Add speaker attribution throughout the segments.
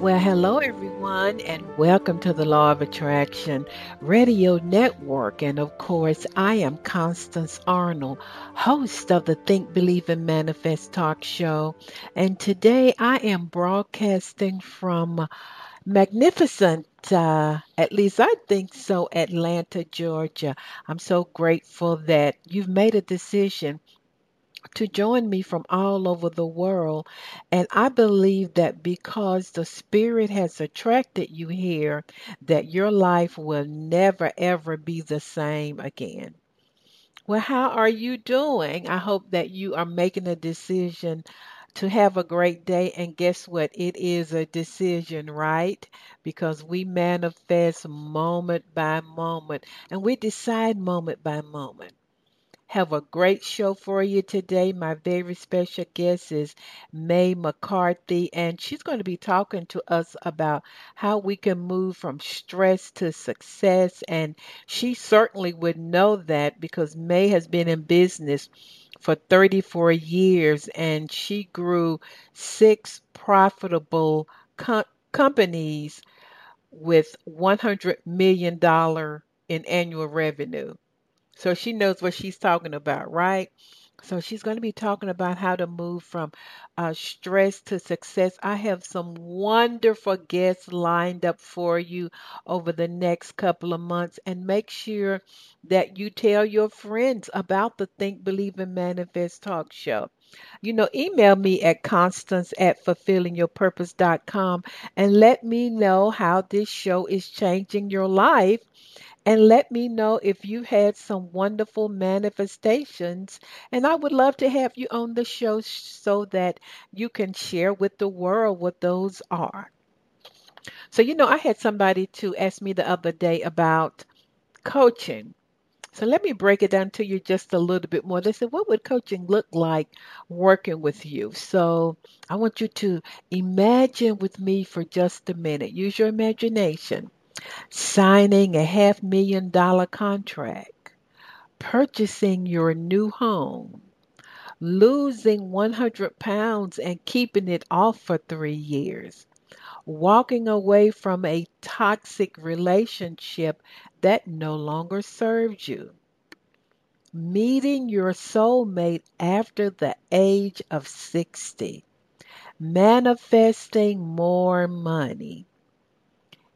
Speaker 1: Well, hello everyone, and welcome to the Law of Attraction Radio Network. And of course, I am Constance Arnold, host of the Think, Believe, and Manifest talk show. And today I am broadcasting from magnificent, uh, at least I think so, Atlanta, Georgia. I'm so grateful that you've made a decision to join me from all over the world. And I believe that because the Spirit has attracted you here, that your life will never, ever be the same again. Well, how are you doing? I hope that you are making a decision to have a great day. And guess what? It is a decision, right? Because we manifest moment by moment and we decide moment by moment have a great show for you today. My very special guest is May McCarthy, and she's going to be talking to us about how we can move from stress to success. And she certainly would know that because May has been in business for 34 years and she grew six profitable com- companies with $100 million in annual revenue. So she knows what she's talking about, right? So she's going to be talking about how to move from uh, stress to success. I have some wonderful guests lined up for you over the next couple of months, and make sure that you tell your friends about the Think, Believe, and Manifest talk show. You know, email me at constance at fulfillingyourpurpose.com and let me know how this show is changing your life and let me know if you had some wonderful manifestations. And I would love to have you on the show so that you can share with the world what those are. So, you know, I had somebody to ask me the other day about coaching. So let me break it down to you just a little bit more. They said, What would coaching look like working with you? So I want you to imagine with me for just a minute. Use your imagination signing a half million dollar contract, purchasing your new home, losing 100 pounds and keeping it off for three years, walking away from a toxic relationship that no longer serves you, meeting your soulmate after the age of 60, manifesting more money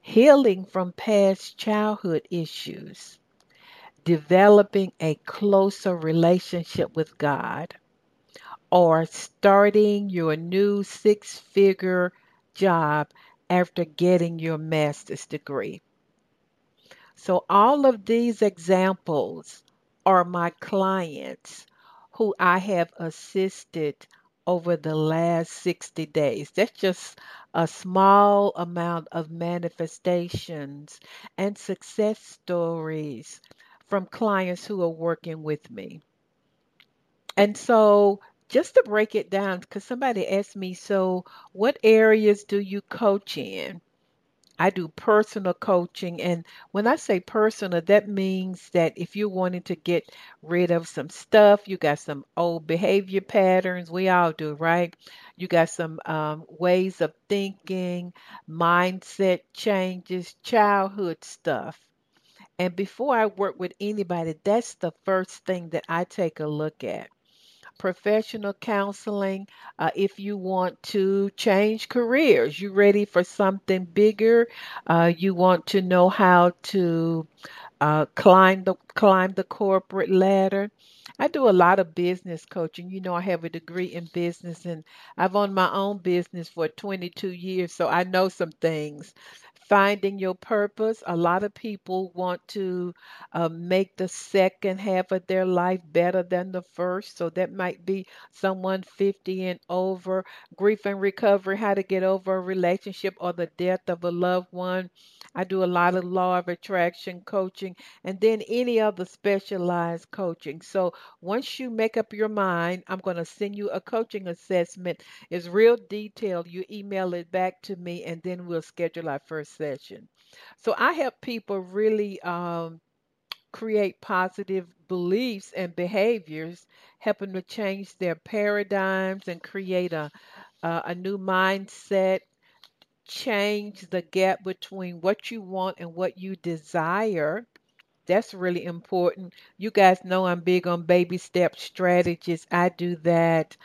Speaker 1: healing from past childhood issues, developing a closer relationship with God, or starting your new six figure job after getting your master's degree. So, all of these examples are my clients who I have assisted over the last 60 days. That's just a small amount of manifestations and success stories from clients who are working with me. And so, just to break it down, because somebody asked me, so what areas do you coach in? I do personal coaching. And when I say personal, that means that if you're wanting to get rid of some stuff, you got some old behavior patterns, we all do, right? You got some um, ways of thinking, mindset changes, childhood stuff. And before I work with anybody, that's the first thing that I take a look at professional counseling. Uh, if you want to change careers, you ready for something bigger, uh, you want to know how to uh, climb the climb the corporate ladder. I do a lot of business coaching. You know, I have a degree in business and I've owned my own business for 22 years, so I know some things finding your purpose. A lot of people want to uh, make the second half of their life better than the first. So that might be someone 50 and over. Grief and recovery, how to get over a relationship or the death of a loved one. I do a lot of law of attraction coaching and then any other specialized coaching. So once you make up your mind, I'm going to send you a coaching assessment. It's real detailed. You email it back to me and then we'll schedule our first session. So I help people really um, create positive beliefs and behaviors, helping to change their paradigms and create a, a, a new mindset change the gap between what you want and what you desire. That's really important. You guys know I'm big on baby step strategies. I do that,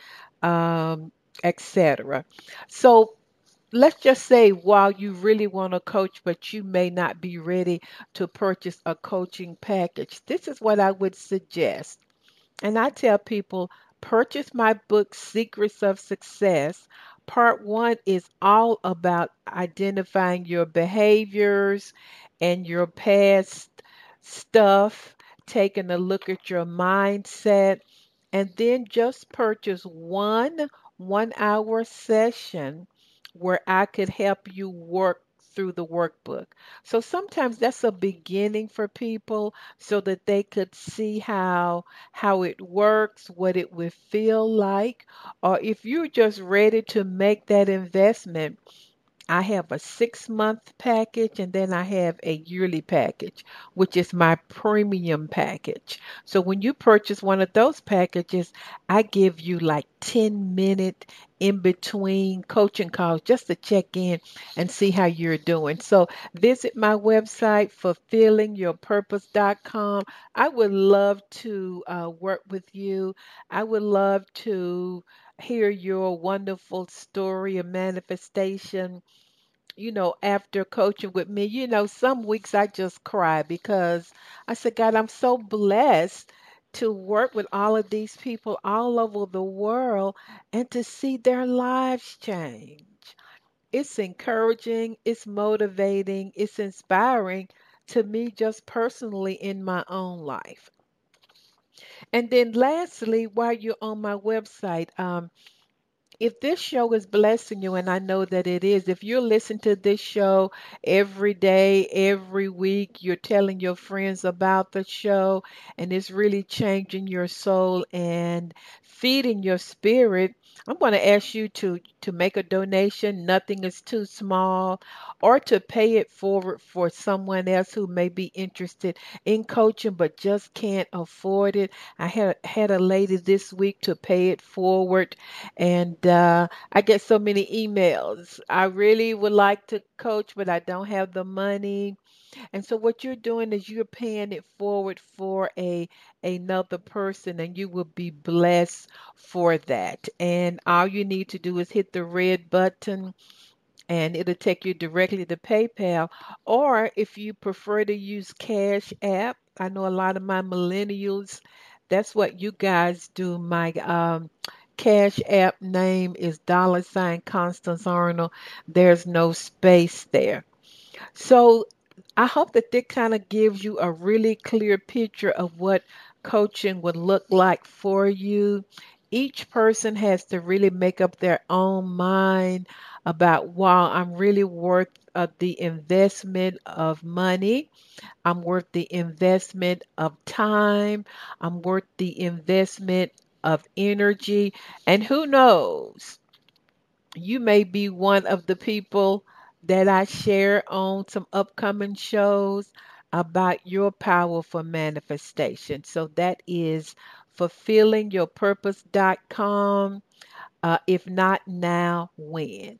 Speaker 1: um, etc. So let's just say while you really want to coach, but you may not be ready to purchase a coaching package, this is what I would suggest. And I tell people purchase my book, Secrets of Success. Part one is all about identifying your behaviors and your past stuff, taking a look at your mindset, and then just purchase one one hour session where I could help you work through the workbook. So sometimes that's a beginning for people so that they could see how how it works, what it would feel like, or if you're just ready to make that investment, I have a six month package and then I have a yearly package, which is my premium package. So when you purchase one of those packages, I give you like 10 minute in between coaching calls just to check in and see how you're doing. So visit my website, fulfillingyourpurpose.com. I would love to uh, work with you. I would love to hear your wonderful story of manifestation. You know, after coaching with me, you know, some weeks I just cry because I said, God, I'm so blessed to work with all of these people all over the world and to see their lives change. It's encouraging, it's motivating, it's inspiring to me just personally in my own life. And then lastly, while you're on my website, um, if this show is blessing you, and I know that it is, if you're listening to this show every day, every week, you're telling your friends about the show, and it's really changing your soul and feeding your spirit, I'm going to ask you to to make a donation. Nothing is too small, or to pay it forward for someone else who may be interested in coaching but just can't afford it. I had had a lady this week to pay it forward, and uh, I get so many emails. I really would like to coach, but I don't have the money. And so what you're doing is you're paying it forward for a another person and you will be blessed for that. And all you need to do is hit the red button and it'll take you directly to PayPal. Or if you prefer to use Cash App, I know a lot of my millennials, that's what you guys do. My um, Cash App name is dollar sign Constance Arnold. There's no space there. So I hope that that kind of gives you a really clear picture of what coaching would look like for you. Each person has to really make up their own mind about, wow, I'm really worth uh, the investment of money. I'm worth the investment of time. I'm worth the investment of energy. And who knows? You may be one of the people that I share on some upcoming shows about your power for manifestation. So that is fulfillingyourpurpose.com. Uh, if not now, when?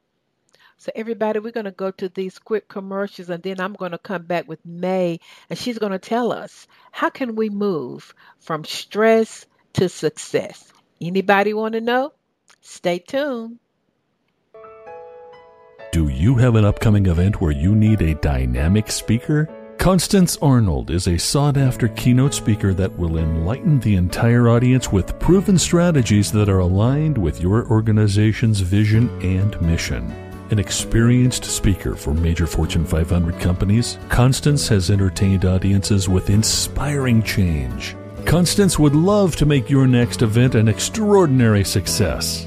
Speaker 1: So, everybody, we're going to go to these quick commercials and then I'm going to come back with May and she's going to tell us how can we move from stress to success. Anybody want to know? Stay tuned.
Speaker 2: Do you have an upcoming event where you need a dynamic speaker? Constance Arnold is a sought after keynote speaker that will enlighten the entire audience with proven strategies that are aligned with your organization's vision and mission. An experienced speaker for major Fortune 500 companies, Constance has entertained audiences with inspiring change. Constance would love to make your next event an extraordinary success.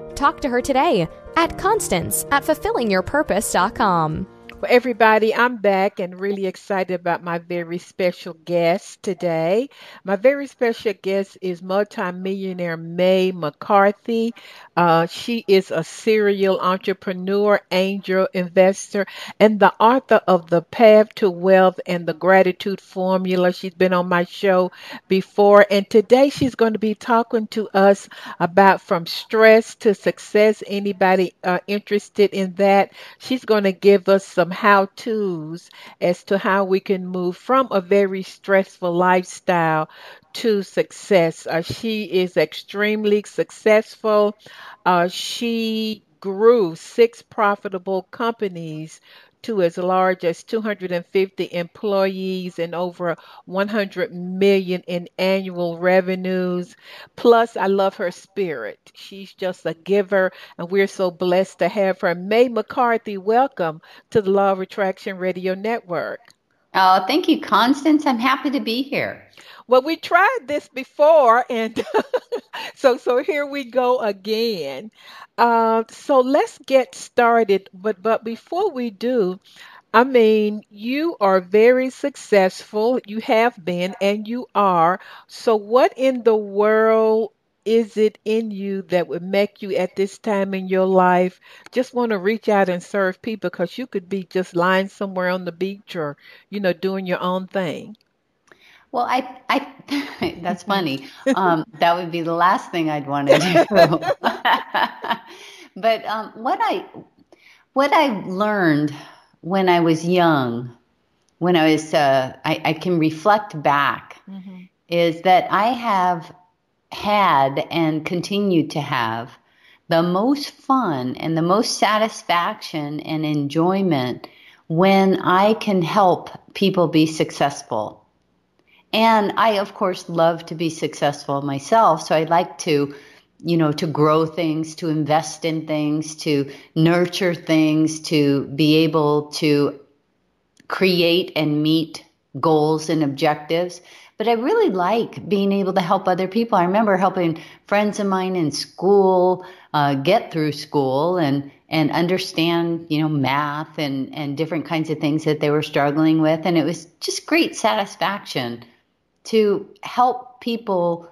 Speaker 3: Talk to her today at Constance at fulfillingyourpurpose.com.
Speaker 1: Well, everybody, I'm back and really excited about my very special guest today. My very special guest is multimillionaire May McCarthy. Uh, she is a serial entrepreneur, angel investor, and the author of The Path to Wealth and the Gratitude Formula. She's been on my show before, and today she's going to be talking to us about from stress to success. Anybody uh, interested in that? She's going to give us some how to's as to how we can move from a very stressful lifestyle to success. Uh, she is extremely successful. Uh, she grew six profitable companies to as large as 250 employees and over 100 million in annual revenues. Plus, I love her spirit. She's just a giver, and we're so blessed to have her. May McCarthy, welcome to the Law of Attraction Radio Network.
Speaker 4: Oh, thank you, Constance. I'm happy to be here.
Speaker 1: Well, we tried this before, and so so here we go again. Uh, so let's get started. But but before we do, I mean, you are very successful. You have been, and you are. So, what in the world is it in you that would make you at this time in your life just want to reach out and serve people? Because you could be just lying somewhere on the beach or, you know, doing your own thing.
Speaker 4: Well, I, I, that's funny. Um, that would be the last thing I'd want to do. but um, what I, what I learned when I was young, when I was, uh, I, I can reflect back, mm-hmm. is that I have had and continue to have the most fun and the most satisfaction and enjoyment when I can help people be successful and I, of course, love to be successful myself. So I like to, you know, to grow things, to invest in things, to nurture things, to be able to create and meet goals and objectives. But I really like being able to help other people. I remember helping friends of mine in school uh, get through school and and understand, you know, math and and different kinds of things that they were struggling with, and it was just great satisfaction to help people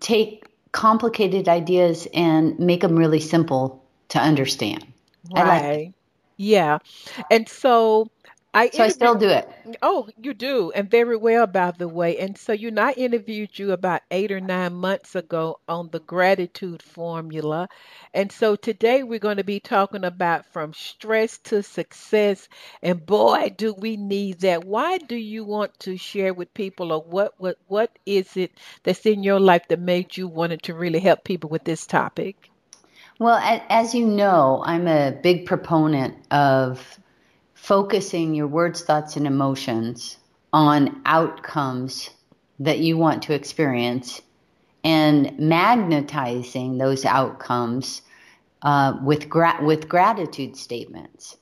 Speaker 4: take complicated ideas and make them really simple to understand.
Speaker 1: Right. Like yeah. And so
Speaker 4: I so I still do it.
Speaker 1: Oh, you do, and very well, by the way. And so, you know, I interviewed you about eight or nine months ago on the gratitude formula. And so today we're going to be talking about from stress to success. And boy, do we need that. Why do you want to share with people, or what what what is it that's in your life that made you wanted to really help people with this topic?
Speaker 4: Well, as you know, I'm a big proponent of focusing your words, thoughts, and emotions on outcomes that you want to experience and magnetizing those outcomes uh, with gra- with gratitude statements,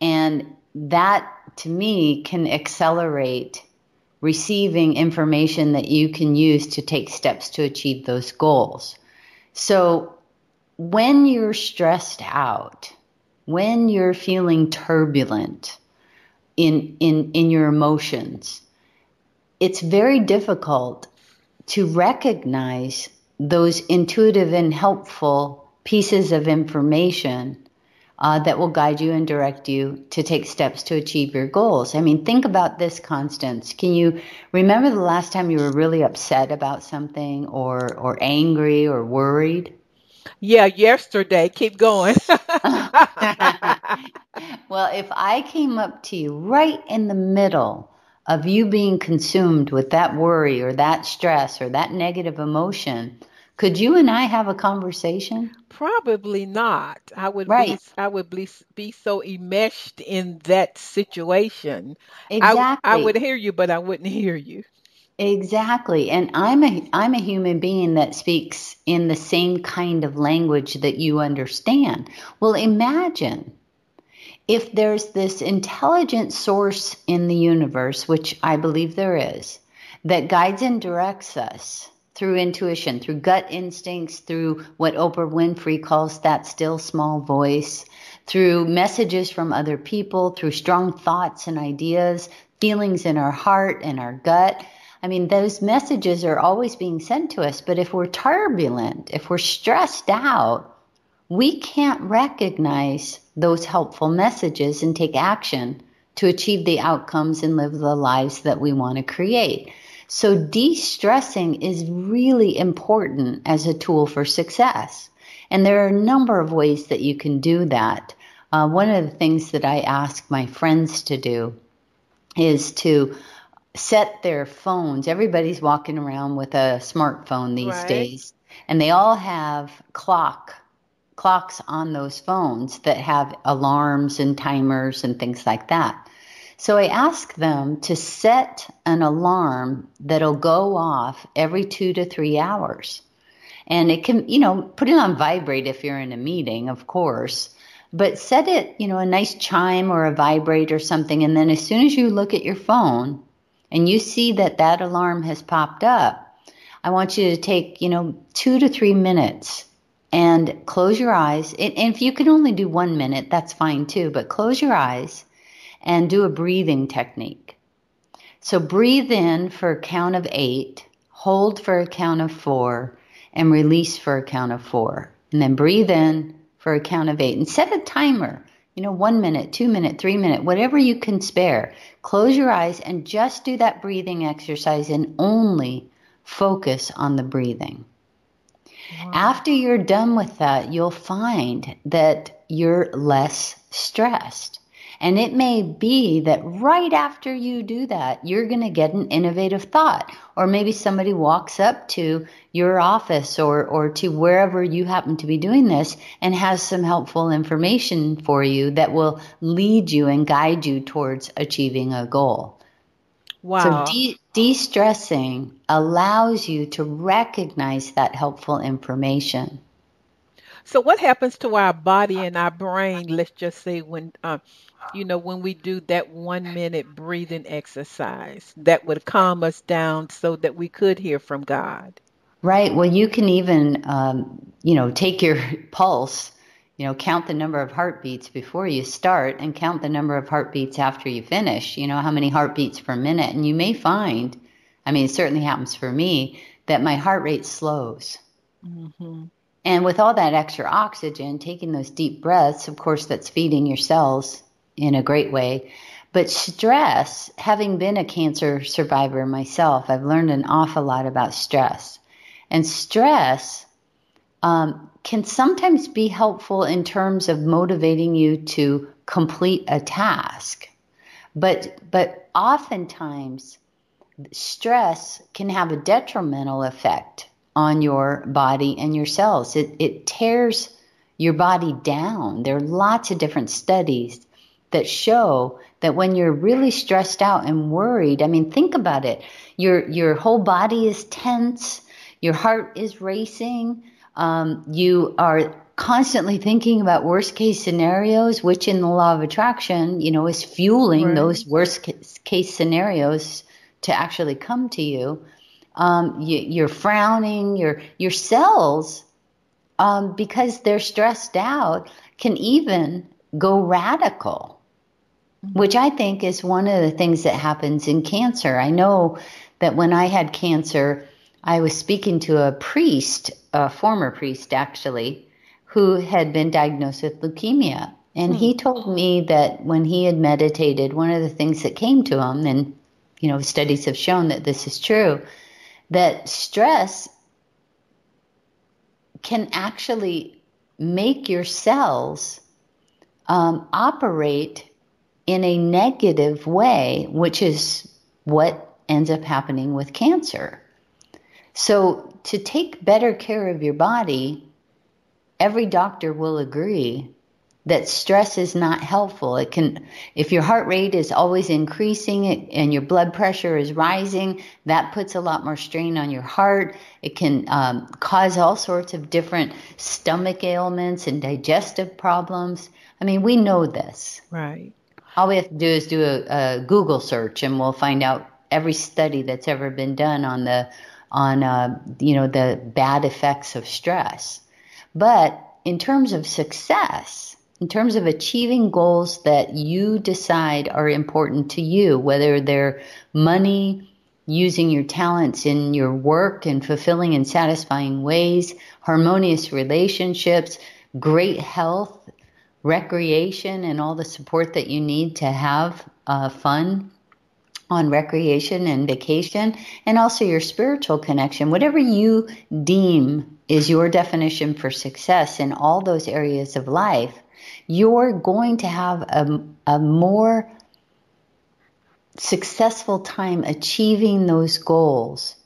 Speaker 4: and that to me can accelerate receiving information that you can use to take steps to achieve those goals. So when you're stressed out, when you're feeling turbulent in in in your emotions it's very difficult to recognize those intuitive and helpful pieces of information uh, that will guide you and direct you to take steps to achieve your goals. I mean, think about this, Constance. Can you remember the last time you were really upset about something or, or angry or worried?
Speaker 1: Yeah, yesterday. Keep going.
Speaker 4: well, if I came up to you right in the middle of you being consumed with that worry or that stress or that negative emotion, could you and I have a conversation?
Speaker 1: Probably not. I would
Speaker 4: Right.
Speaker 1: be I would be be so enmeshed in that situation. I I would hear you, but I wouldn't hear you.
Speaker 4: Exactly. And I'm a I'm a human being that speaks in the same kind of language that you understand. Well, imagine if there's this intelligent source in the universe, which I believe there is, that guides and directs us through intuition, through gut instincts, through what Oprah Winfrey calls that still small voice, through messages from other people, through strong thoughts and ideas, feelings in our heart and our gut. I mean, those messages are always being sent to us, but if we're turbulent, if we're stressed out, we can't recognize those helpful messages and take action to achieve the outcomes and live the lives that we want to create. So, de stressing is really important as a tool for success. And there are a number of ways that you can do that. Uh, one of the things that I ask my friends to do is to set their phones. Everybody's walking around with a smartphone these
Speaker 1: Right.
Speaker 4: days, and they all have clock clocks on those phones that have alarms and timers and things like that. So I ask them to set an alarm that'll go off every two to three hours. And it can, you know, put it on vibrate if you're in a meeting, of course, but set it, you know, a nice chime or a vibrate or something. And then as soon as you look at your phone and you see that that alarm has popped up, I want you to take, you know, two to three minutes and close your eyes. And if you can only do one minute, that's fine too, but close your eyes and do a breathing technique. So breathe in for a count of eight, hold for a count of four, and release for a count of four. And then breathe in for a count of eight and set a timer. You know, one minute, two minute, three minute, whatever you can spare. Close your eyes and just do that breathing exercise and only focus on the breathing. After you're done with that, you'll find that you're less stressed. And it may be that right after you do that, you're going to get an innovative thought. Or maybe somebody walks up to your office or, or to wherever you happen to be doing this and has some helpful information for you that will lead you and guide you towards achieving a goal.
Speaker 1: Wow.
Speaker 4: So de- de-stressing allows you to recognize that helpful information.
Speaker 1: So what happens to our body and our brain, let's just say when uh, you know, when we do that one minute breathing exercise that would calm us down so that we could hear from God.
Speaker 4: Right. Well, you can even, um, you know, take your pulse, you know, count the number of heartbeats before you start and count the number of heartbeats after you finish, you know, how many heartbeats per minute. And you may find, I mean, it certainly happens for me, that my heart rate slows.
Speaker 1: hmm
Speaker 4: And with all that extra oxygen, taking those deep breaths, of course, that's feeding your cells in a great way. But stress, having been a cancer survivor myself, I've learned an awful lot about stress. And stress um, can sometimes be helpful in terms of motivating you to complete a task. But, but oftentimes, stress can have a detrimental effect on your body and your cells. It, it tears your body down. There are lots of different studies that show that when you're really stressed out and worried, I mean, think about it. Your, your whole body is tense. Your heart is racing. Um, you are constantly thinking about worst case scenarios, which in the law of attraction, you know, is fueling
Speaker 1: Right.
Speaker 4: those worst case scenarios to actually come to you. Um, you, you're frowning. Your your cells, um, because they're stressed out, can even go radical, which I think is one of the things that happens in cancer. I know that when I had cancer, I was speaking to a priest, a former priest actually, who had been diagnosed with leukemia. And he told me that when he had meditated, one of the things that came to him, and you know, studies have shown that this is true, that stress can actually make your cells um, operate in a negative way, which is what ends up happening with cancer. So, to take better care of your body, every doctor will agree that stress is not helpful. It can, if your heart rate is always increasing and your blood pressure is rising, that puts a lot more strain on your heart. It can um, cause all sorts of different stomach ailments and digestive problems. I mean, we know this.
Speaker 1: Right.
Speaker 4: All we have to do is do a, a Google search, and we'll find out every study that's ever been done on the on uh, you know the bad effects of stress. But in terms of success, in terms of achieving goals that you decide are important to you, whether they're money, using your talents in your work in fulfilling and satisfying ways, harmonious relationships, great health, recreation, and all the support that you need to have uh, fun on recreation and vacation, and also your spiritual connection, whatever you deem is your definition for success in all those areas of life, you're going to have a, a more successful time achieving those goals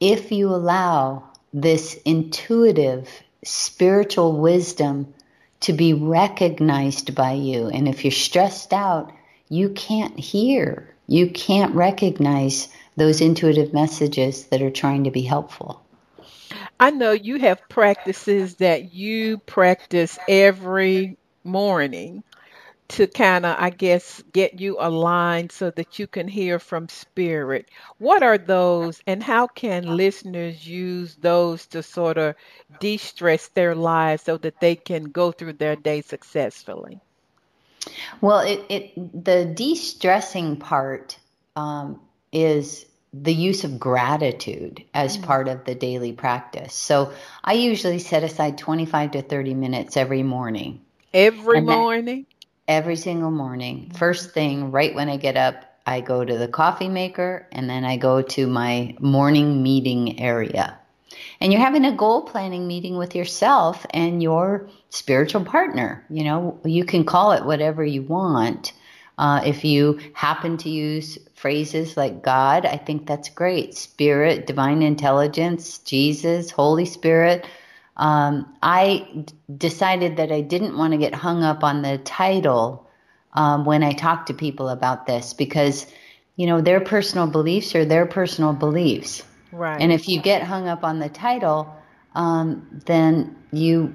Speaker 4: if you allow this intuitive spiritual wisdom to be recognized by you. And if you're stressed out, you can't hear, you can't recognize those intuitive messages that are trying to be helpful.
Speaker 1: I know you have practices that you practice every morning to kind of, I guess, get you aligned so that you can hear from spirit. What are those, and how can listeners use those to sort of de stress their lives so that they can go through their day successfully?
Speaker 4: Well, it, it the de stressing part um, is the use of gratitude as mm. part of the daily practice. So I usually set aside 25 to 30 minutes every morning.
Speaker 1: Every morning?
Speaker 4: Every single morning. First thing, right when I get up, I go to the coffee maker and then I go to my morning meeting area. And you're having a goal planning meeting with yourself and your spiritual partner. You know, you can call it whatever you want. Uh, if you happen to use phrases like God, I think that's great. Spirit, divine intelligence, Jesus, Holy Spirit. Um, I d- decided that I didn't want to get hung up on the title um, when I talk to people about this because, you know, their personal beliefs are their personal beliefs.
Speaker 1: Right.
Speaker 4: And if you get hung up on the title, um, then you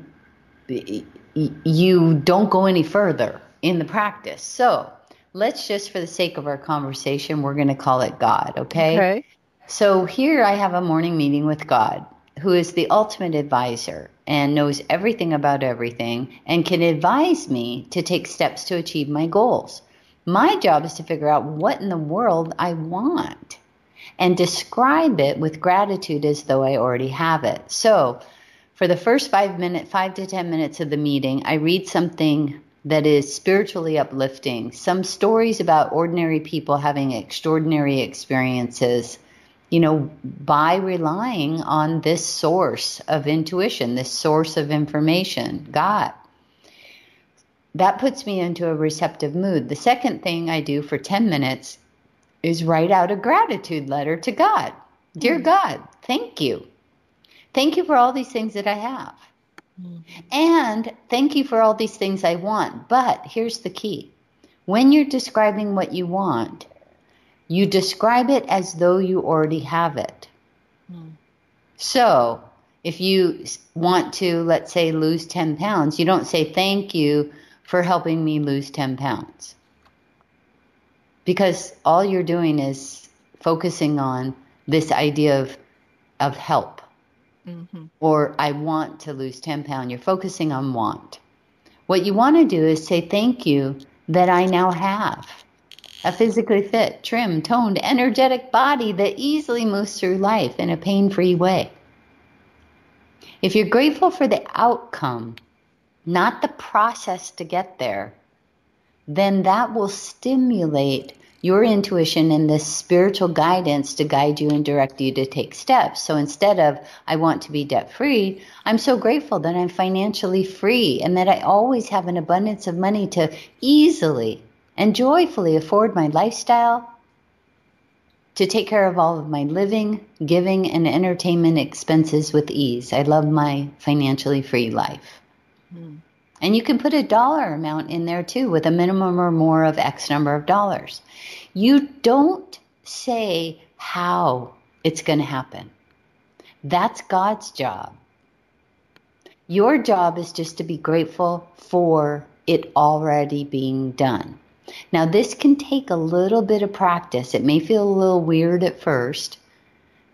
Speaker 4: you don't go any further in the practice. So let's just, for the sake of our conversation, we're going to call it God. Okay.
Speaker 1: Okay.
Speaker 4: So here I have a morning meeting with God, who is the ultimate advisor and knows everything about everything and can advise me to take steps to achieve my goals. My job is to figure out what in the world I want and describe it with gratitude as though I already have it. So, for the first five minutes, five to 10 minutes of the meeting, I read something that is spiritually uplifting, some stories about ordinary people having extraordinary experiences, you know, by relying on this source of intuition, this source of information, God. That puts me into a receptive mood. The second thing I do for 10 minutes is write out a gratitude letter to God. Dear mm. God, thank you. Thank you for all these things that I have. Mm. And thank you for all these things I want. But here's the key when you're describing what you want, you describe it as though you already have it. Mm. So if you want to, let's say, lose 10 pounds, you don't say thank you for helping me lose 10 pounds because all you're doing is focusing on this idea of of help mm-hmm. or i want to lose 10 pounds you're focusing on want what you want to do is say thank you that i now have a physically fit trim toned energetic body that easily moves through life in a pain-free way if you're grateful for the outcome not the process to get there then that will stimulate your intuition and this spiritual guidance to guide you and direct you to take steps. So instead of, I want to be debt free, I'm so grateful that I'm financially free and that I always have an abundance of money to easily and joyfully afford my lifestyle, to take care of all of my living, giving, and entertainment expenses with ease. I love my financially free life. Mm. And you can put a dollar amount in there too, with a minimum or more of X number of dollars. You don't say how it's going to happen. That's God's job. Your job is just to be grateful for it already being done. Now, this can take a little bit of practice. It may feel a little weird at first,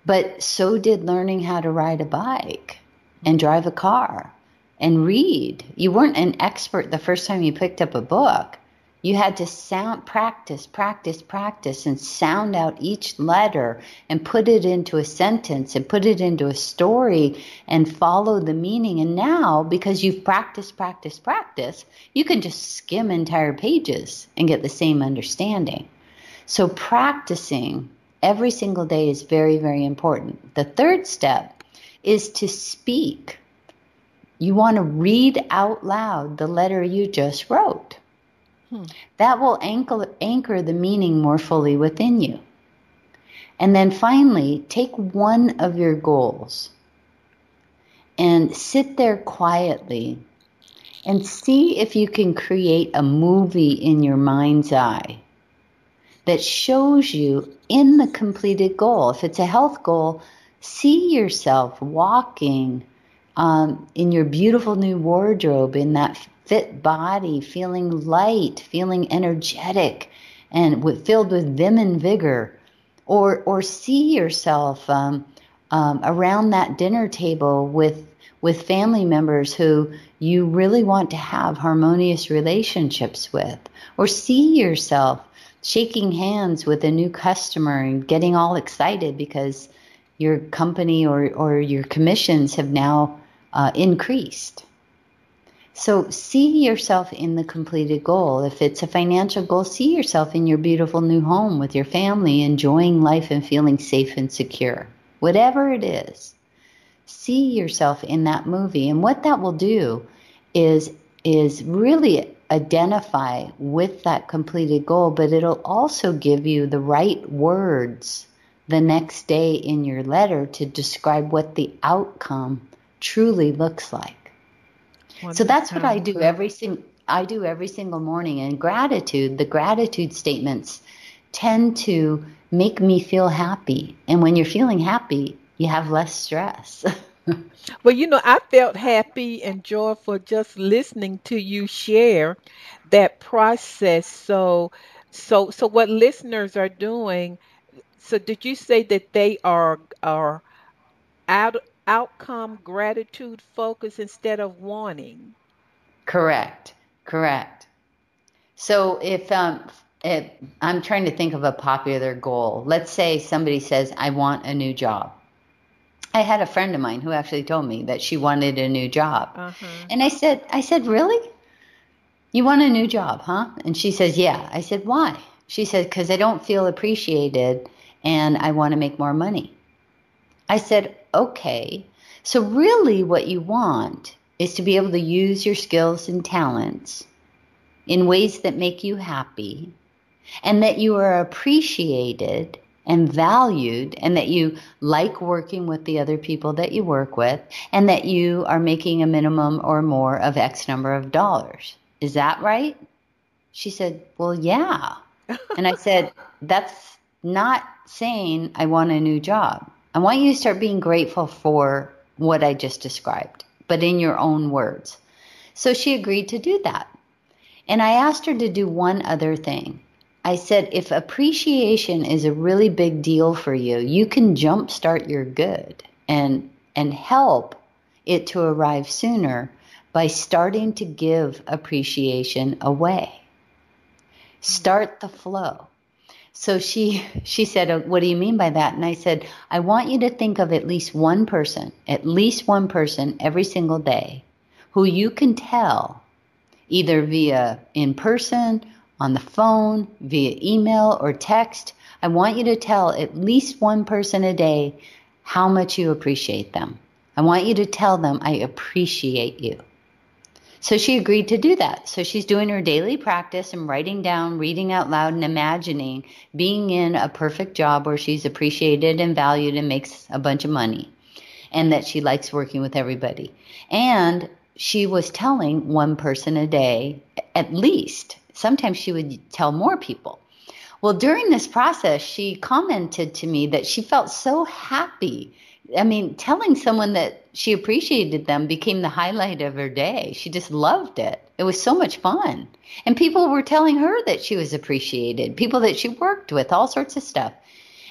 Speaker 4: but so did learning how to ride a bike and drive a car and read. You weren't an expert the first time you picked up a book. You had to sound practice, practice, practice and sound out each letter and put it into a sentence and put it into a story and follow the meaning. And now, because you've practiced, practice, practice, you can just skim entire pages and get the same understanding. So practicing every single day is very, very important. The third step is to speak you want to read out loud the letter you just wrote. Hmm. That will anchor, anchor the meaning more fully within you. And then finally, take one of your goals and sit there quietly and see if you can create a movie in your mind's eye that shows you in the completed goal. If it's a health goal, see yourself walking um, in your beautiful new wardrobe, in that fit body, feeling light, feeling energetic, and with, filled with vim and vigor, or or see yourself um, um, around that dinner table with with family members who you really want to have harmonious relationships with, or see yourself shaking hands with a new customer and getting all excited because your company or, or your commissions have now uh, increased. So see yourself in the completed goal. If it's a financial goal, see yourself in your beautiful new home with your family, enjoying life and feeling safe and secure. Whatever it is, see yourself in that movie. And what that will do is is really identify with that completed goal, but it'll also give you the right words the next day in your letter to describe what the outcome truly looks like. So that's what I do every single I do every single morning and gratitude, the gratitude statements tend to make me feel happy. And when you're feeling happy, you have less stress.
Speaker 1: well, you know, I felt happy and joyful just listening to you share that process. So so so what listeners are doing so did you say that they are are out outcome gratitude focus instead of wanting.
Speaker 4: Correct. Correct. So if um if I'm trying to think of a popular goal. Let's say somebody says I want a new job. I had a friend of mine who actually told me that she wanted a new job. Uh-huh. And I said I said, "Really? You want a new job, huh?" And she says, "Yeah." I said, "Why?" She said, "Cuz I don't feel appreciated and I want to make more money." I said, okay. So, really, what you want is to be able to use your skills and talents in ways that make you happy and that you are appreciated and valued and that you like working with the other people that you work with and that you are making a minimum or more of X number of dollars. Is that right? She said, Well, yeah. and I said, That's not saying I want a new job. I want you to start being grateful for what I just described, but in your own words. So she agreed to do that. And I asked her to do one other thing. I said, if appreciation is a really big deal for you, you can jumpstart your good and, and help it to arrive sooner by starting to give appreciation away. Start the flow. So she she said, uh, "What do you mean by that?" And I said, "I want you to think of at least one person, at least one person every single day who you can tell either via in person on the phone, via email or text. I want you to tell at least one person a day how much you appreciate them. I want you to tell them, I appreciate you. So she agreed to do that. So she's doing her daily practice and writing down, reading out loud, and imagining being in a perfect job where she's appreciated and valued and makes a bunch of money and that she likes working with everybody. And she was telling one person a day at least. Sometimes she would tell more people. Well, during this process, she commented to me that she felt so happy I mean, telling someone that she appreciated them became the highlight of her day. She just loved it. It was so much fun. And people were telling her that she was appreciated, people that she worked with, all sorts of stuff.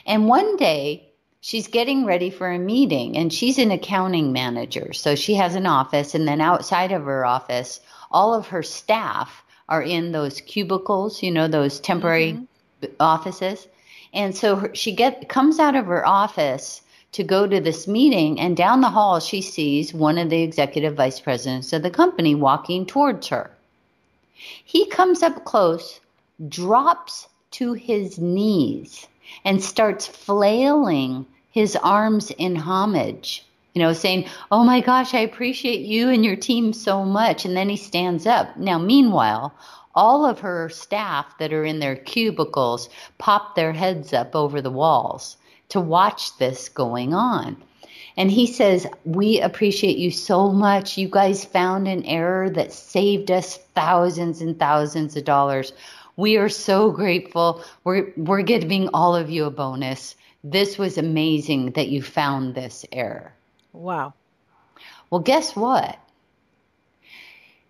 Speaker 4: And one day, she's getting ready for a meeting and she's an accounting manager. So she has an office, and then outside of her office, all of her staff are in those cubicles, you know, those temporary mm-hmm. offices. And so she get comes out of her office to go to this meeting, and down the hall, she sees one of the executive vice presidents of the company walking towards her. He comes up close, drops to his knees, and starts flailing his arms in homage, you know, saying, Oh my gosh, I appreciate you and your team so much. And then he stands up. Now, meanwhile, all of her staff that are in their cubicles pop their heads up over the walls to watch this going on. And he says, We appreciate you so much. You guys found an error that saved us thousands and thousands of dollars. We are so grateful. We're, we're giving all of you a bonus. This was amazing that you found this error.
Speaker 1: Wow.
Speaker 4: Well, guess what?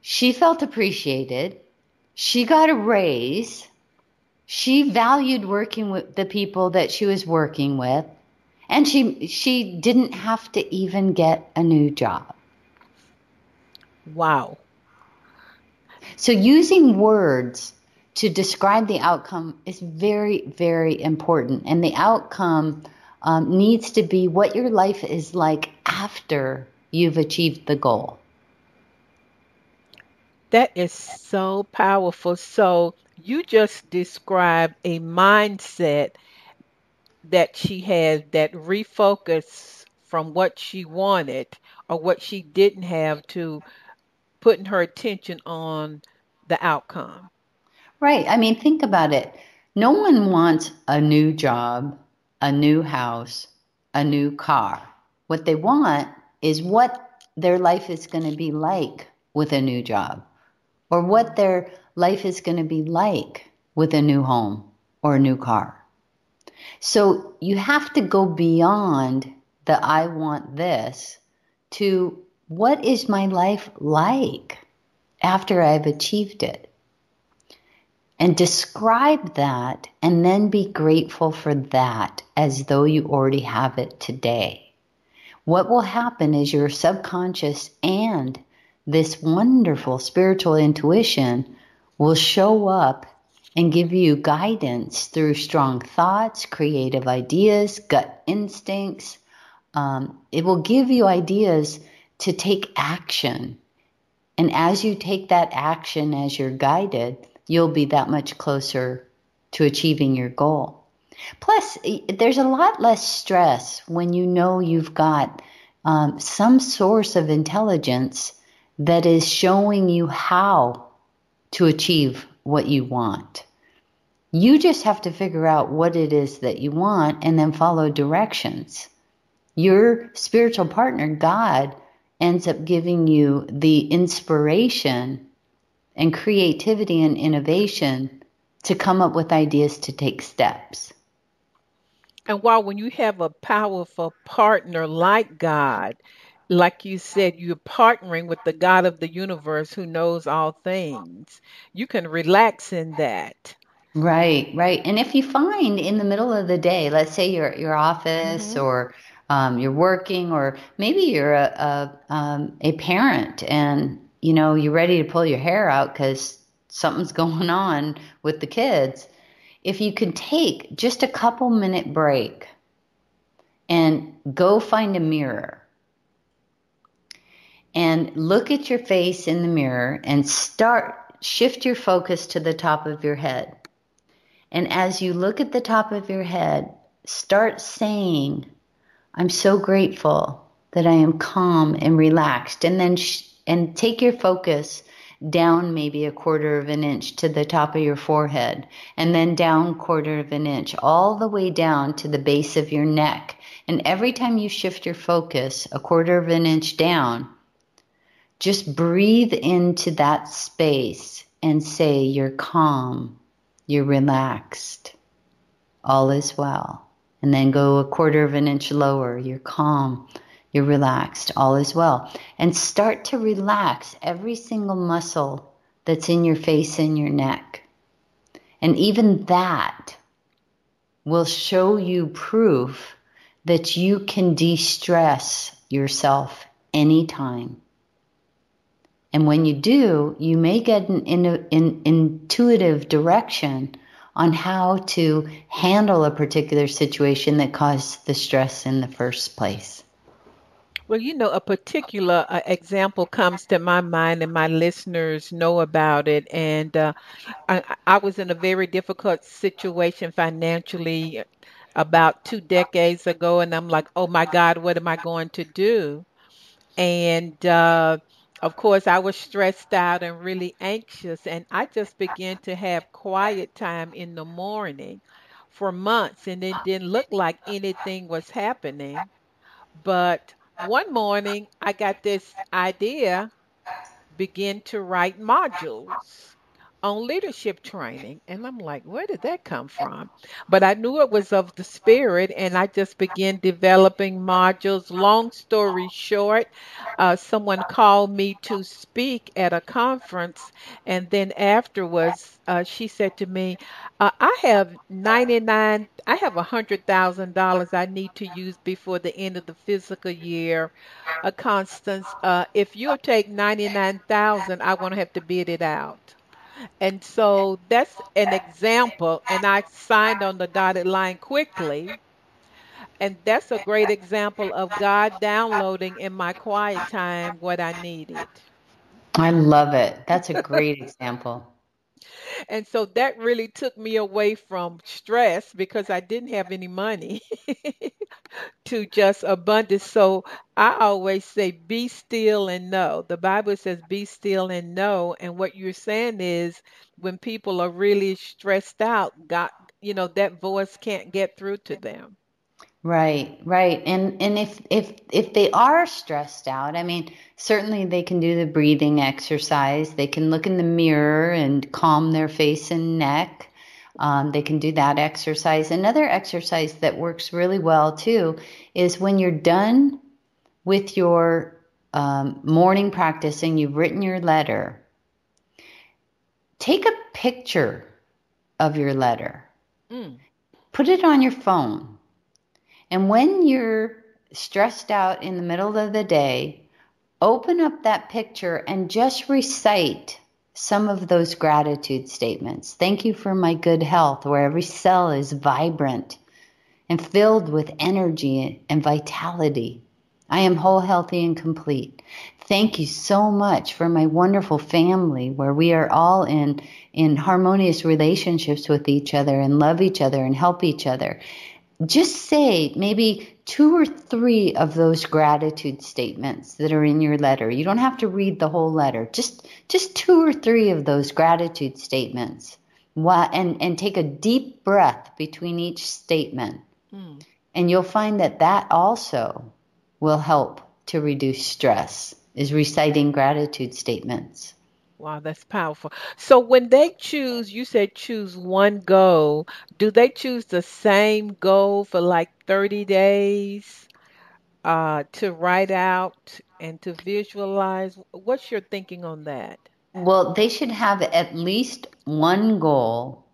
Speaker 4: She felt appreciated. She got a raise she valued working with the people that she was working with and she she didn't have to even get a new job.
Speaker 1: Wow.
Speaker 4: So using words to describe the outcome is very very important and the outcome um, needs to be what your life is like after you've achieved the goal.
Speaker 1: That is so powerful. So you just described a mindset that she had that refocus from what she wanted or what she didn't have to putting her attention on the outcome.
Speaker 4: Right. I mean, think about it. No one wants a new job, a new house, a new car. What they want is what their life is going to be like with a new job or what their life is going to be like with a new home or a new car. So you have to go beyond the I want this to what is my life like after I've achieved it? And describe that and then be grateful for that as though you already have it today. What will happen is your subconscious and this wonderful spiritual intuition will show up and give you guidance through strong thoughts, creative ideas, gut instincts. Um, it will give you ideas to take action. And as you take that action as you're guided, you'll be that much closer to achieving your goal. Plus, there's a lot less stress when you know you've got um, some source of intelligence that is showing you how to achieve what you want. You just have to figure out what it is that you want and then follow directions. Your spiritual partner, God, ends up giving you the inspiration and creativity and innovation to come up with ideas to take steps.
Speaker 1: And while when you have a powerful partner like God, like you said, you're partnering with the God of the universe who knows all things. You can relax in that.
Speaker 4: Right, right. And if you find in the middle of the day, let's say you're at your office mm-hmm. or um, you're working, or maybe you're a a, um, a parent and you know you're ready to pull your hair out because something's going on with the kids. If you can take just a couple minute break and go find a mirror and look at your face in the mirror and start shift your focus to the top of your head. And as you look at the top of your head, start saying, I'm so grateful that I am calm and relaxed. And then, sh- and take your focus down maybe a quarter of an inch to the top of your forehead, and then down quarter of an inch, all the way down to the base of your neck. And every time you shift your focus a quarter of an inch down, just breathe into that space and say, You're calm, you're relaxed, all is well. And then go a quarter of an inch lower, you're calm, you're relaxed, all is well. And start to relax every single muscle that's in your face and your neck. And even that will show you proof that you can de stress yourself anytime. And when you do, you may get an, in, an intuitive direction on how to handle a particular situation that caused the stress in the first place.
Speaker 1: Well, you know, a particular uh, example comes to my mind, and my listeners know about it. And uh, I, I was in a very difficult situation financially about two decades ago, and I'm like, oh my God, what am I going to do? And uh, of course, I was stressed out and really anxious, and I just began to have quiet time in the morning for months, and it didn't look like anything was happening. But one morning I got this idea, begin to write modules on leadership training. And I'm like, where did that come from? But I knew it was of the spirit, and I just began developing modules. Long story short, uh, someone called me to speak at a conference, and then afterwards, uh, she said to me, uh, I have 99, I have a $100,000 I need to use before the end of the fiscal year. Uh, Constance, uh, if you'll take 99,000, I won't have to bid it out. And so that's an example. And I signed on the dotted line quickly. And that's a great example of God downloading in my quiet time what I needed.
Speaker 4: I love it. That's a great example.
Speaker 1: And so that really took me away from stress because I didn't have any money to just abundance. So I always say, be still and know. The Bible says, be still and know. And what you're saying is, when people are really stressed out, God, you know, that voice can't get through to them.
Speaker 4: Right, right. And and if if if they are stressed out, I mean, certainly they can do the breathing exercise. They can look in the mirror and calm their face and neck. Um, they can do that exercise. Another exercise that works really well too is when you're done with your um, morning practice and you've written your letter, take a picture of your letter, mm. put it on your phone and when you're stressed out in the middle of the day, open up that picture and just recite some of those gratitude statements. Thank you for my good health, where every cell is vibrant and filled with energy and vitality. I am whole, healthy, and complete. Thank you so much for my wonderful family where we are all in, in harmonious relationships with each other and love each other and help each other just say maybe two or three of those gratitude statements that are in your letter. You don't have to read the whole letter. Just just two or three of those gratitude statements. And and take a deep breath between each statement. Mm. And you'll find that that also will help to reduce stress is reciting gratitude statements.
Speaker 1: Wow, that's powerful. So when they choose, you said choose one goal. Do they choose the same goal for like 30 days uh, to write out and to visualize? What's your thinking on that?
Speaker 4: Well, they should have at least one goal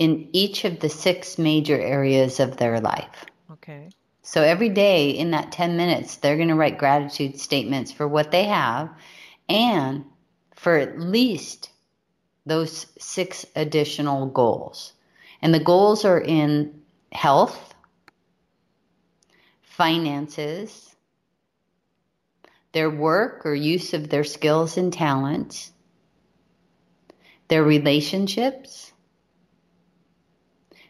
Speaker 4: in each of the six major areas of their life.
Speaker 1: Okay.
Speaker 4: So every day in that 10 minutes, they're going to write gratitude statements for what they have and for at least those six additional goals. And the goals are in health, finances, their work or use of their skills and talents, their relationships,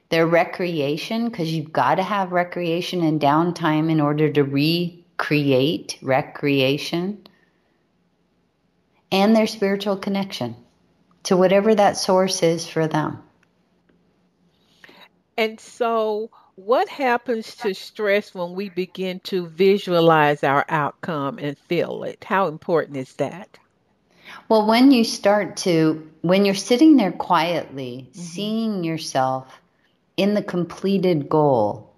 Speaker 4: their recreation, because you've got to have recreation and downtime in order to recreate recreation, and their spiritual connection to whatever that source is for them.
Speaker 1: And so, what happens to stress when we begin to visualize our outcome and feel it? How important is that?
Speaker 4: Well, when you start to, when you're sitting there quietly, mm-hmm. seeing yourself in the completed goal,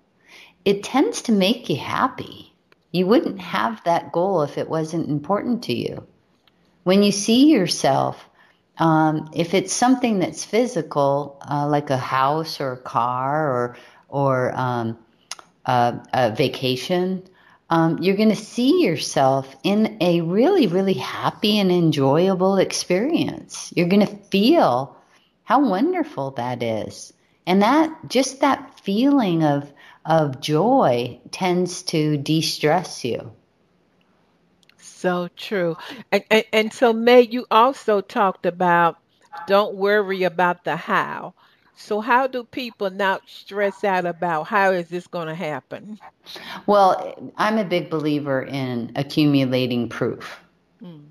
Speaker 4: it tends to make you happy. You wouldn't have that goal if it wasn't important to you. When you see yourself um, if it's something that's physical, uh, like a house or a car or or um, a, a, vacation, um, you're going to see yourself in a really, really happy and enjoyable experience. You're going to feel how wonderful that is, and that just that feeling of of joy tends to de-stress you.
Speaker 1: So true. And, and, and so, May, you also talked about don't worry about the how. So, how do people not stress out about how is this going to happen?
Speaker 4: Well, I'm a big believer in accumulating proof. Mm.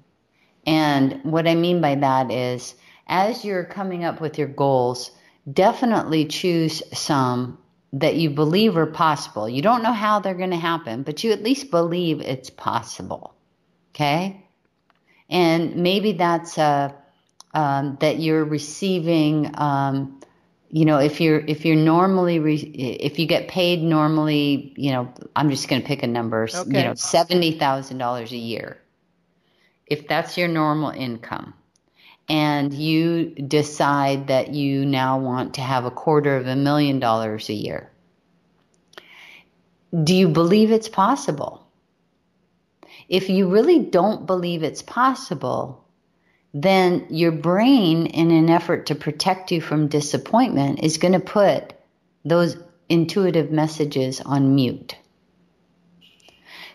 Speaker 4: And what I mean by that is, as you're coming up with your goals, definitely choose some that you believe are possible. You don't know how they're going to happen, but you at least believe it's possible. Okay? And maybe that's uh, um, that you're receiving. Um, you know, if you're if you're normally re- if you get paid normally, you know, I'm just going to pick a number. Okay. You know, seventy thousand dollars a year. If that's your normal income, and you decide that you now want to have a quarter of a million dollars a year, do you believe it's possible? If you really don't believe it's possible, then your brain, in an effort to protect you from disappointment, is going to put those intuitive messages on mute.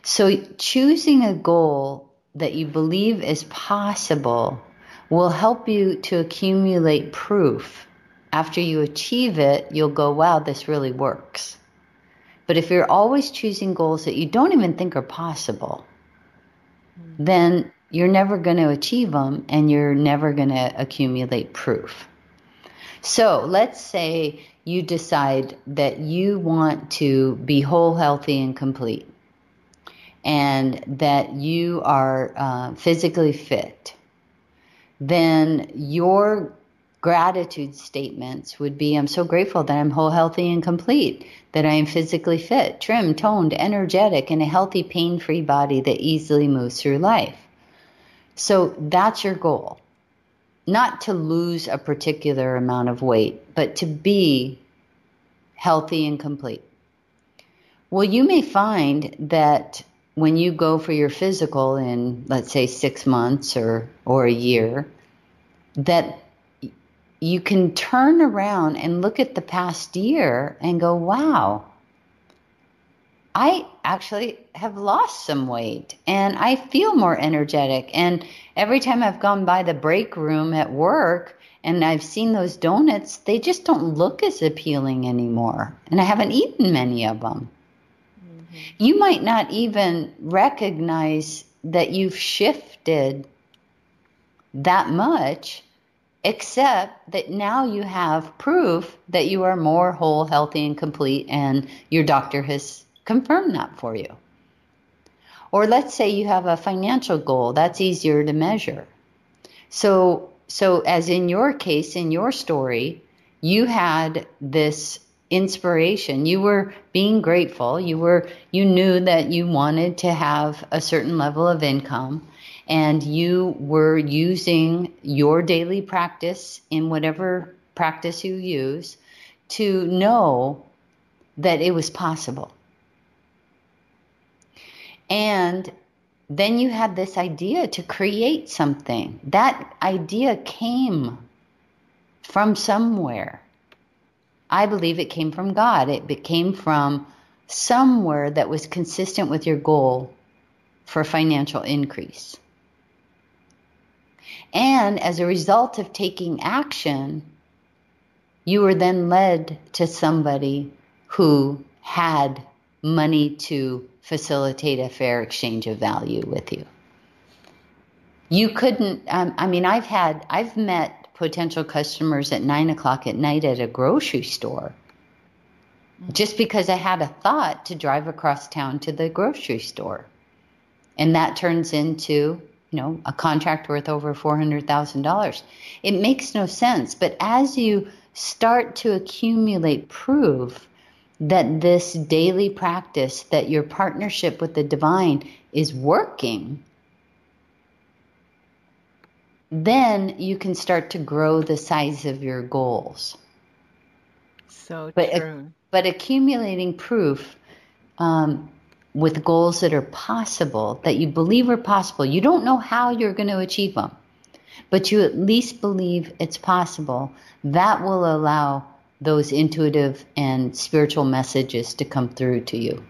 Speaker 4: So, choosing a goal that you believe is possible will help you to accumulate proof. After you achieve it, you'll go, wow, this really works. But if you're always choosing goals that you don't even think are possible, then you're never going to achieve them and you're never going to accumulate proof. So let's say you decide that you want to be whole, healthy, and complete, and that you are uh, physically fit. Then your gratitude statements would be I'm so grateful that I'm whole, healthy, and complete, that I am physically fit, trim, toned, energetic, and a healthy, pain free body that easily moves through life. So that's your goal. Not to lose a particular amount of weight, but to be healthy and complete. Well, you may find that when you go for your physical in, let's say, six months or, or a year, that you can turn around and look at the past year and go, wow, I actually have lost some weight and I feel more energetic. And every time I've gone by the break room at work and I've seen those donuts, they just don't look as appealing anymore. And I haven't eaten many of them. Mm-hmm. You might not even recognize that you've shifted that much except that now you have proof that you are more whole, healthy, and complete, and your doctor has confirmed that for you. Or let's say you have a financial goal, that's easier to measure. So, so as in your case, in your story, you had this inspiration. You were being grateful. You were you knew that you wanted to have a certain level of income and you were using your daily practice in whatever practice you use to know that it was possible. And then you had this idea to create something. That idea came from somewhere. I believe it came from God. It came from somewhere that was consistent with your goal for financial increase. And as a result of taking action, you were then led to somebody who had money to facilitate a fair exchange of value with you. You couldn't, um, I mean, I've had, I've met potential customers at nine o'clock at night at a grocery store just because I had a thought to drive across town to the grocery store. And that turns into, you know, a contract worth over $400,000. It makes no sense. But as you start to accumulate proof that this daily practice, that your partnership with the divine is working, then you can start to grow the size of your goals.
Speaker 1: So
Speaker 4: but,
Speaker 1: true.
Speaker 4: But accumulating proof um, with goals that are possible, that you believe are possible, you don't know how you're going to achieve them, but you at least believe it's possible, that will allow those intuitive and spiritual messages to come through to you.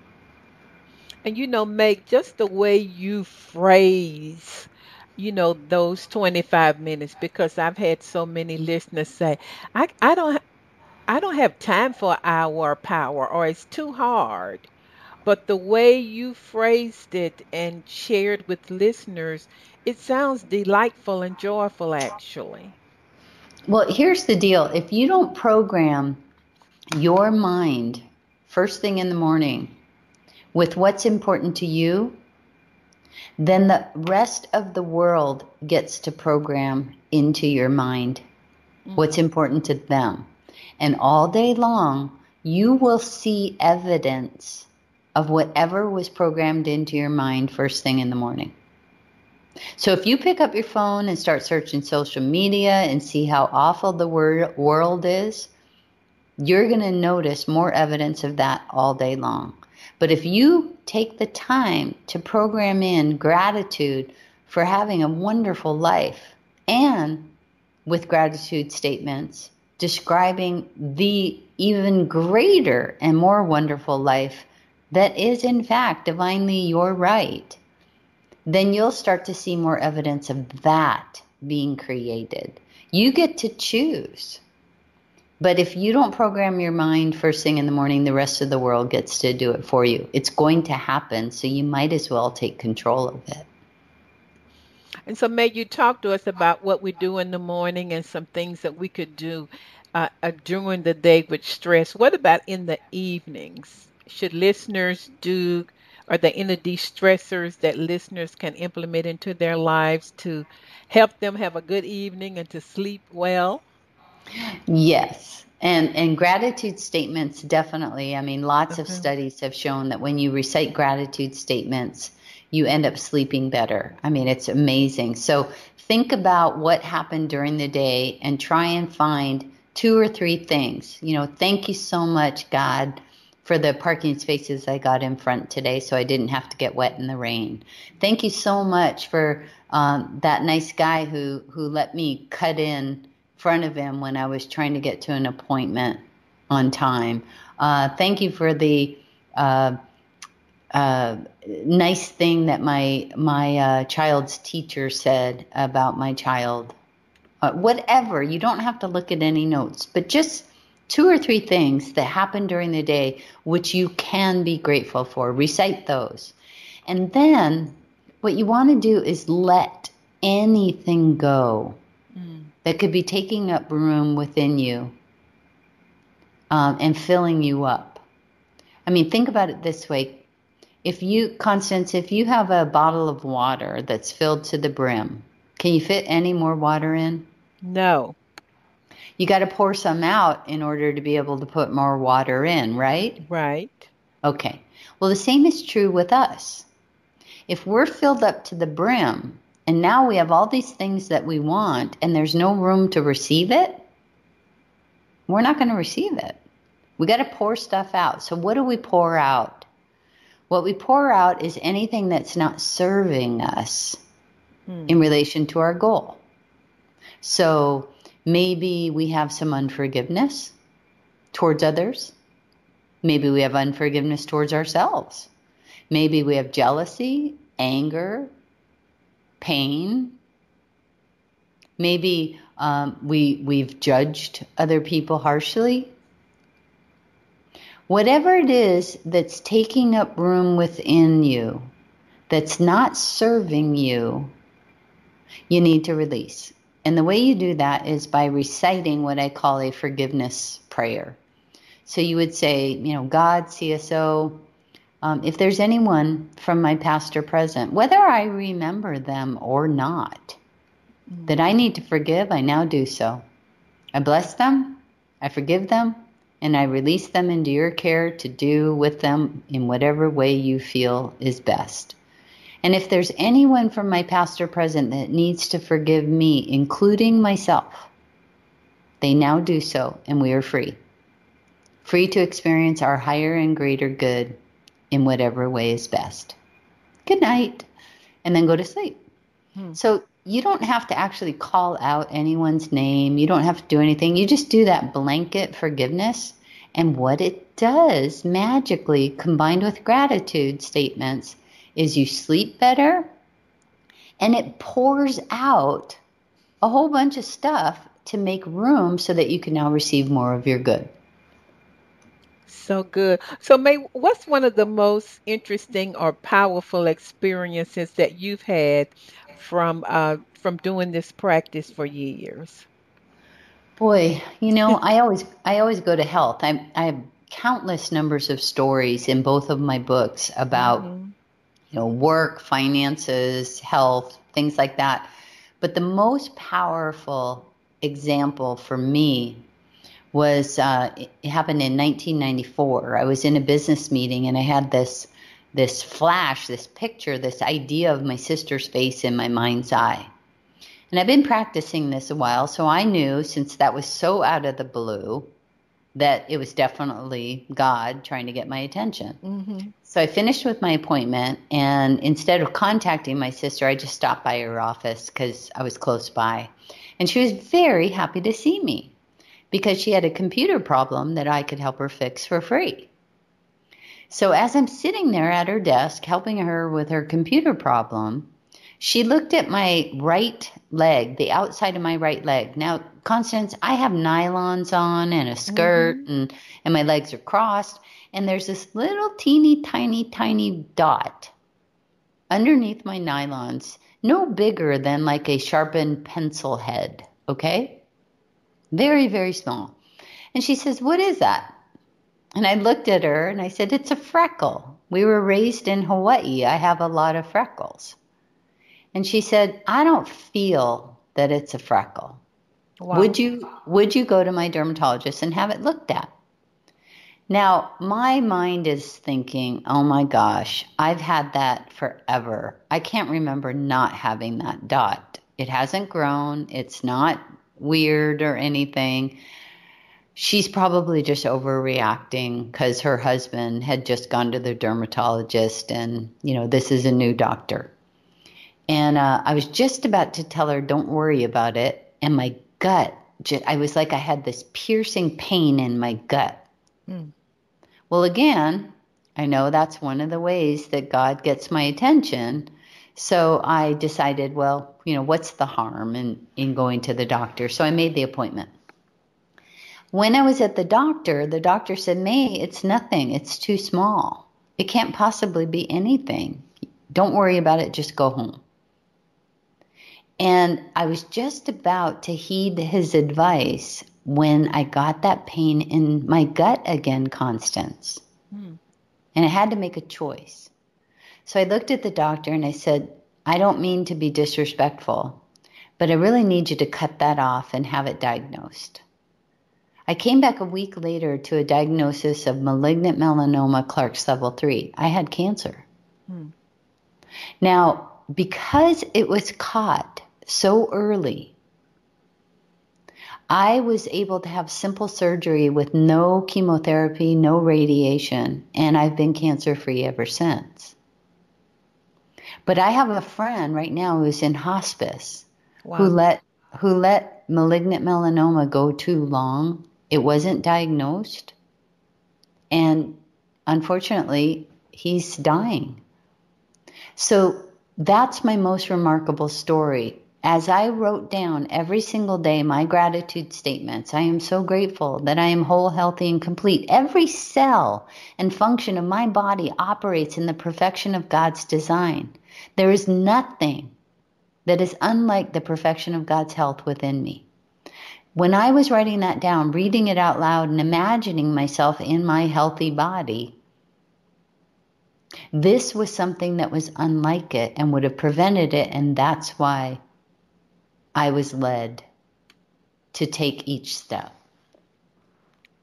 Speaker 1: And you know, make just the way you phrase you know those 25 minutes because I've had so many listeners say I I don't I don't have time for our power or it's too hard. But the way you phrased it and shared with listeners, it sounds delightful and joyful actually.
Speaker 4: Well, here's the deal. If you don't program your mind first thing in the morning with what's important to you, then the rest of the world gets to program into your mind mm-hmm. what's important to them. And all day long, you will see evidence of whatever was programmed into your mind first thing in the morning. So if you pick up your phone and start searching social media and see how awful the wor- world is, you're going to notice more evidence of that all day long. But if you take the time to program in gratitude for having a wonderful life and with gratitude statements describing the even greater and more wonderful life that is in fact divinely your right, then you'll start to see more evidence of that being created. You get to choose. But if you don't program your mind first thing in the morning, the rest of the world gets to do it for you. It's going to happen, so you might as well take control of it.
Speaker 1: And so, May you talk to us about what we do in the morning and some things that we could do uh, uh, during the day with stress. What about in the evenings? Should listeners do? Are there any de-stressors that listeners can implement into their lives to help them have a good evening and to sleep well?
Speaker 4: Yes. And and gratitude statements definitely. I mean, lots of studies have shown that when you recite gratitude statements, you end up sleeping better. I mean, it's amazing. So think about what happened during the day and try and find two or three things. You know, thank you so much, God, for the parking spaces I got in front today so I didn't have to get wet in the rain. Thank you so much for um, that nice guy who, who let me cut in front of him when I was trying to get to an appointment on time. Uh, thank you for the uh, uh, nice thing that my my uh, child's teacher said about my child. Uh, whatever, you don't have to look at any notes, but just two or three things that happen during the day which you can be grateful for. Recite those. And then what you want to do is let anything go that could be taking up room within you um, and filling you up. I mean, think about it this way. If you, Constance, if you have a bottle of water that's filled to the brim, can you fit any more water in?
Speaker 1: No.
Speaker 4: You got to pour some out in order to be able to put more water in, right?
Speaker 1: Right.
Speaker 4: Okay. Well, the same is true with us. If we're filled up to the brim, and now we have all these things that we want, and there's no room to receive it, we're not going to receive it. We got to pour stuff out. So, what do we pour out? What we pour out is anything that's not serving us hmm. in relation to our goal. So, maybe we have some unforgiveness towards others. Maybe we have unforgiveness towards ourselves. Maybe we have jealousy, anger, pain, Maybe um, we we've judged other people harshly. Whatever it is that's taking up room within you, that's not serving you, you need to release. And the way you do that is by reciting what I call a forgiveness prayer. So you would say, you know, God, CSO, um, if there's anyone from my past or present, whether I remember them or not, mm-hmm. that I need to forgive, I now do so. I bless them, I forgive them, and I release them into your care to do with them in whatever way you feel is best. And if there's anyone from my past or present that needs to forgive me, including myself, they now do so, and we are free. Free to experience our higher and greater good in whatever way is best. Good night. And then go to sleep. Hmm. So you don't have to actually call out anyone's name. You don't have to do anything. You just do that blanket forgiveness. And what it does magically, combined with gratitude statements, is you sleep better and it pours out a whole bunch of stuff to make room so that you can now receive more of your good.
Speaker 1: So good. So, May, what's one of the most interesting or powerful experiences that you've had from uh, from doing this practice for years?
Speaker 4: Boy, you know, I always I always go to health. I I have countless numbers of stories in both of my books about mm-hmm you know, work, finances, health, things like that. But the most powerful example for me was uh, it happened in 1994. I was in a business meeting and I had this this flash, this picture, this idea of my sister's face in my mind's eye. And I've been practicing this a while, so I knew since that was so out of the blue that it was definitely God trying to get my attention. Mm-hmm. So I finished with my appointment, and instead of contacting my sister, I just stopped by her office because I was close by. And she was very happy to see me because she had a computer problem that I could help her fix for free. So as I'm sitting there at her desk helping her with her computer problem, she looked at my right leg, the outside of my right leg. Now, Constance, I have nylons on and a skirt mm-hmm. and and my legs are crossed and there's this little teeny tiny tiny dot underneath my nylons, no bigger than like a sharpened pencil head, okay? Very very small. And she says, "What is that?" And I looked at her and I said, "It's a freckle. We were raised in Hawaii. I have a lot of freckles." And she said, "I don't feel that it's a freckle. Wow. Would you would you go to my dermatologist and have it looked at?" Now, my mind is thinking, oh my gosh, I've had that forever. I can't remember not having that dot. It hasn't grown, it's not weird or anything. She's probably just overreacting because her husband had just gone to the dermatologist and, you know, this is a new doctor. And uh, I was just about to tell her, don't worry about it. And my gut, I was like, I had this piercing pain in my gut Mm. Well, again, I know that's one of the ways that God gets my attention. So I decided, well, you know, what's the harm in, in going to the doctor? So I made the appointment. When I was at the doctor, the doctor said, May, it's nothing. It's too small. It can't possibly be anything. Don't worry about it. Just go home. And I was just about to heed his advice when I got that pain in my gut again, Constance. Hmm. And I had to make a choice. So I looked at the doctor and I said, I don't mean to be disrespectful, but I really need you to cut that off and have it diagnosed. I came back a week later to a diagnosis of malignant melanoma Clark's level 3. I had cancer. Hmm. Now, because it was caught so early, I was able to have simple surgery with no chemotherapy, no radiation, and I've been cancer free ever since. But I have a friend right now who's in hospice wow. who let who let malignant melanoma go too long. It wasn't diagnosed. And unfortunately, he's dying. So that's my most remarkable story as I wrote down every single day my gratitude statements, I am so grateful that I am whole, healthy, and complete. Every cell and function of my body operates in the perfection of God's design. There is nothing that is unlike the perfection of God's health within me. When I was writing that down, reading it out loud, and imagining myself in my healthy body, this was something that was unlike it and would have prevented it, and that's why I was led to take each step.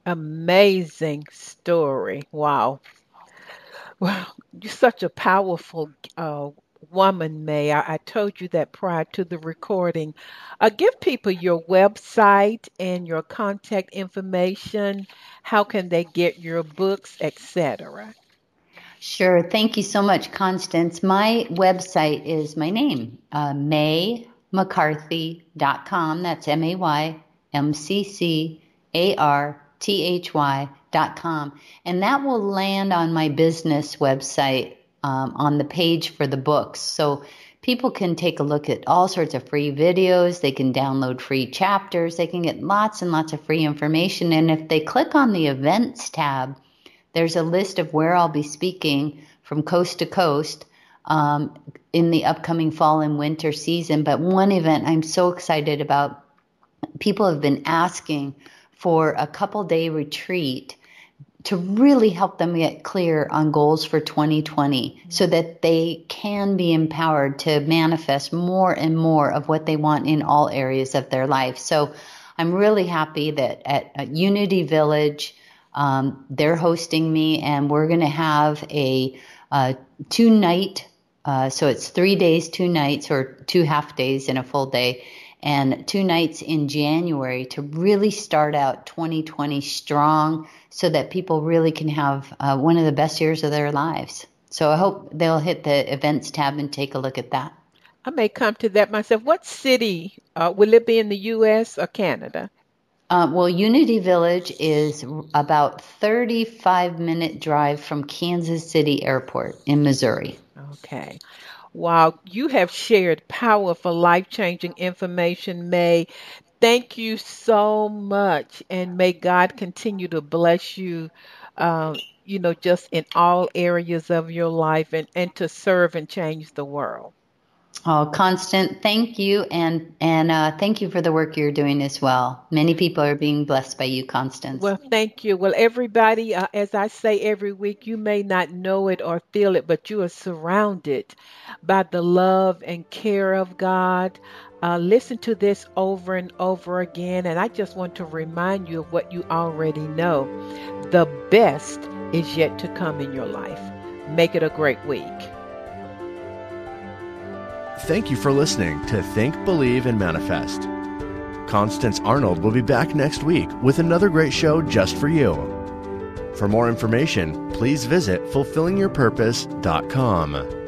Speaker 1: Amazing story. Wow. Well, you're such a powerful uh, woman, May. I, I, told you that prior to the recording. Uh, give people your website and your contact information. How can they get your books, etc.?
Speaker 4: Sure. Thank you so much, Constance. My website is my name, uh, maymccarthy.com. That's M A Y M C C A R T H Y.com. And that will land on my business website um, on the page for the books. So people can take a look at all sorts of free videos. They can download free chapters. They can get lots and lots of free information. And if they click on the events tab, there's a list of where I'll be speaking from coast to coast um, in the upcoming fall and winter season. But one event I'm so excited about, people have been asking for a couple day retreat to really help them get clear on goals for 2020 so that they can be empowered to manifest more and more of what they want in all areas of their life. So I'm really happy that at, at Unity Village, um, they're hosting me, and we're going to have a uh, two night, uh, so it's three days, two nights, or two half days and a full day, and two nights in January to really start out 2020 strong so that people really can have uh, one of the best years of their lives. So I hope they'll hit the events tab and take a look at that.
Speaker 1: I may come to that myself. What city uh, will it be in the U.S. or Canada?
Speaker 4: Uh, well, Unity Village is about 35 minute drive from Kansas City Airport in Missouri.
Speaker 1: Okay. Wow, you have shared powerful, life changing information, May. Thank you so much, and may God continue to bless you. Uh, you know, just in all areas of your life and, and to serve and change the world.
Speaker 4: Oh, Constance, thank you, and and uh, thank you for the work you're doing as well. Many people are being blessed by you, Constance.
Speaker 1: Well, thank you. Well, everybody, uh, as I say every week, you may not know it or feel it, but you are surrounded by the love and care of God. Uh, listen to this over and over again, and I just want to remind you of what you already know. The best is yet to come in your life. Make it a great week.
Speaker 5: Thank you for listening to Think, Believe, and Manifest. Constance Arnold will be back next week with another great show just for you. For more information, please visit fulfillingyourpurpose.com.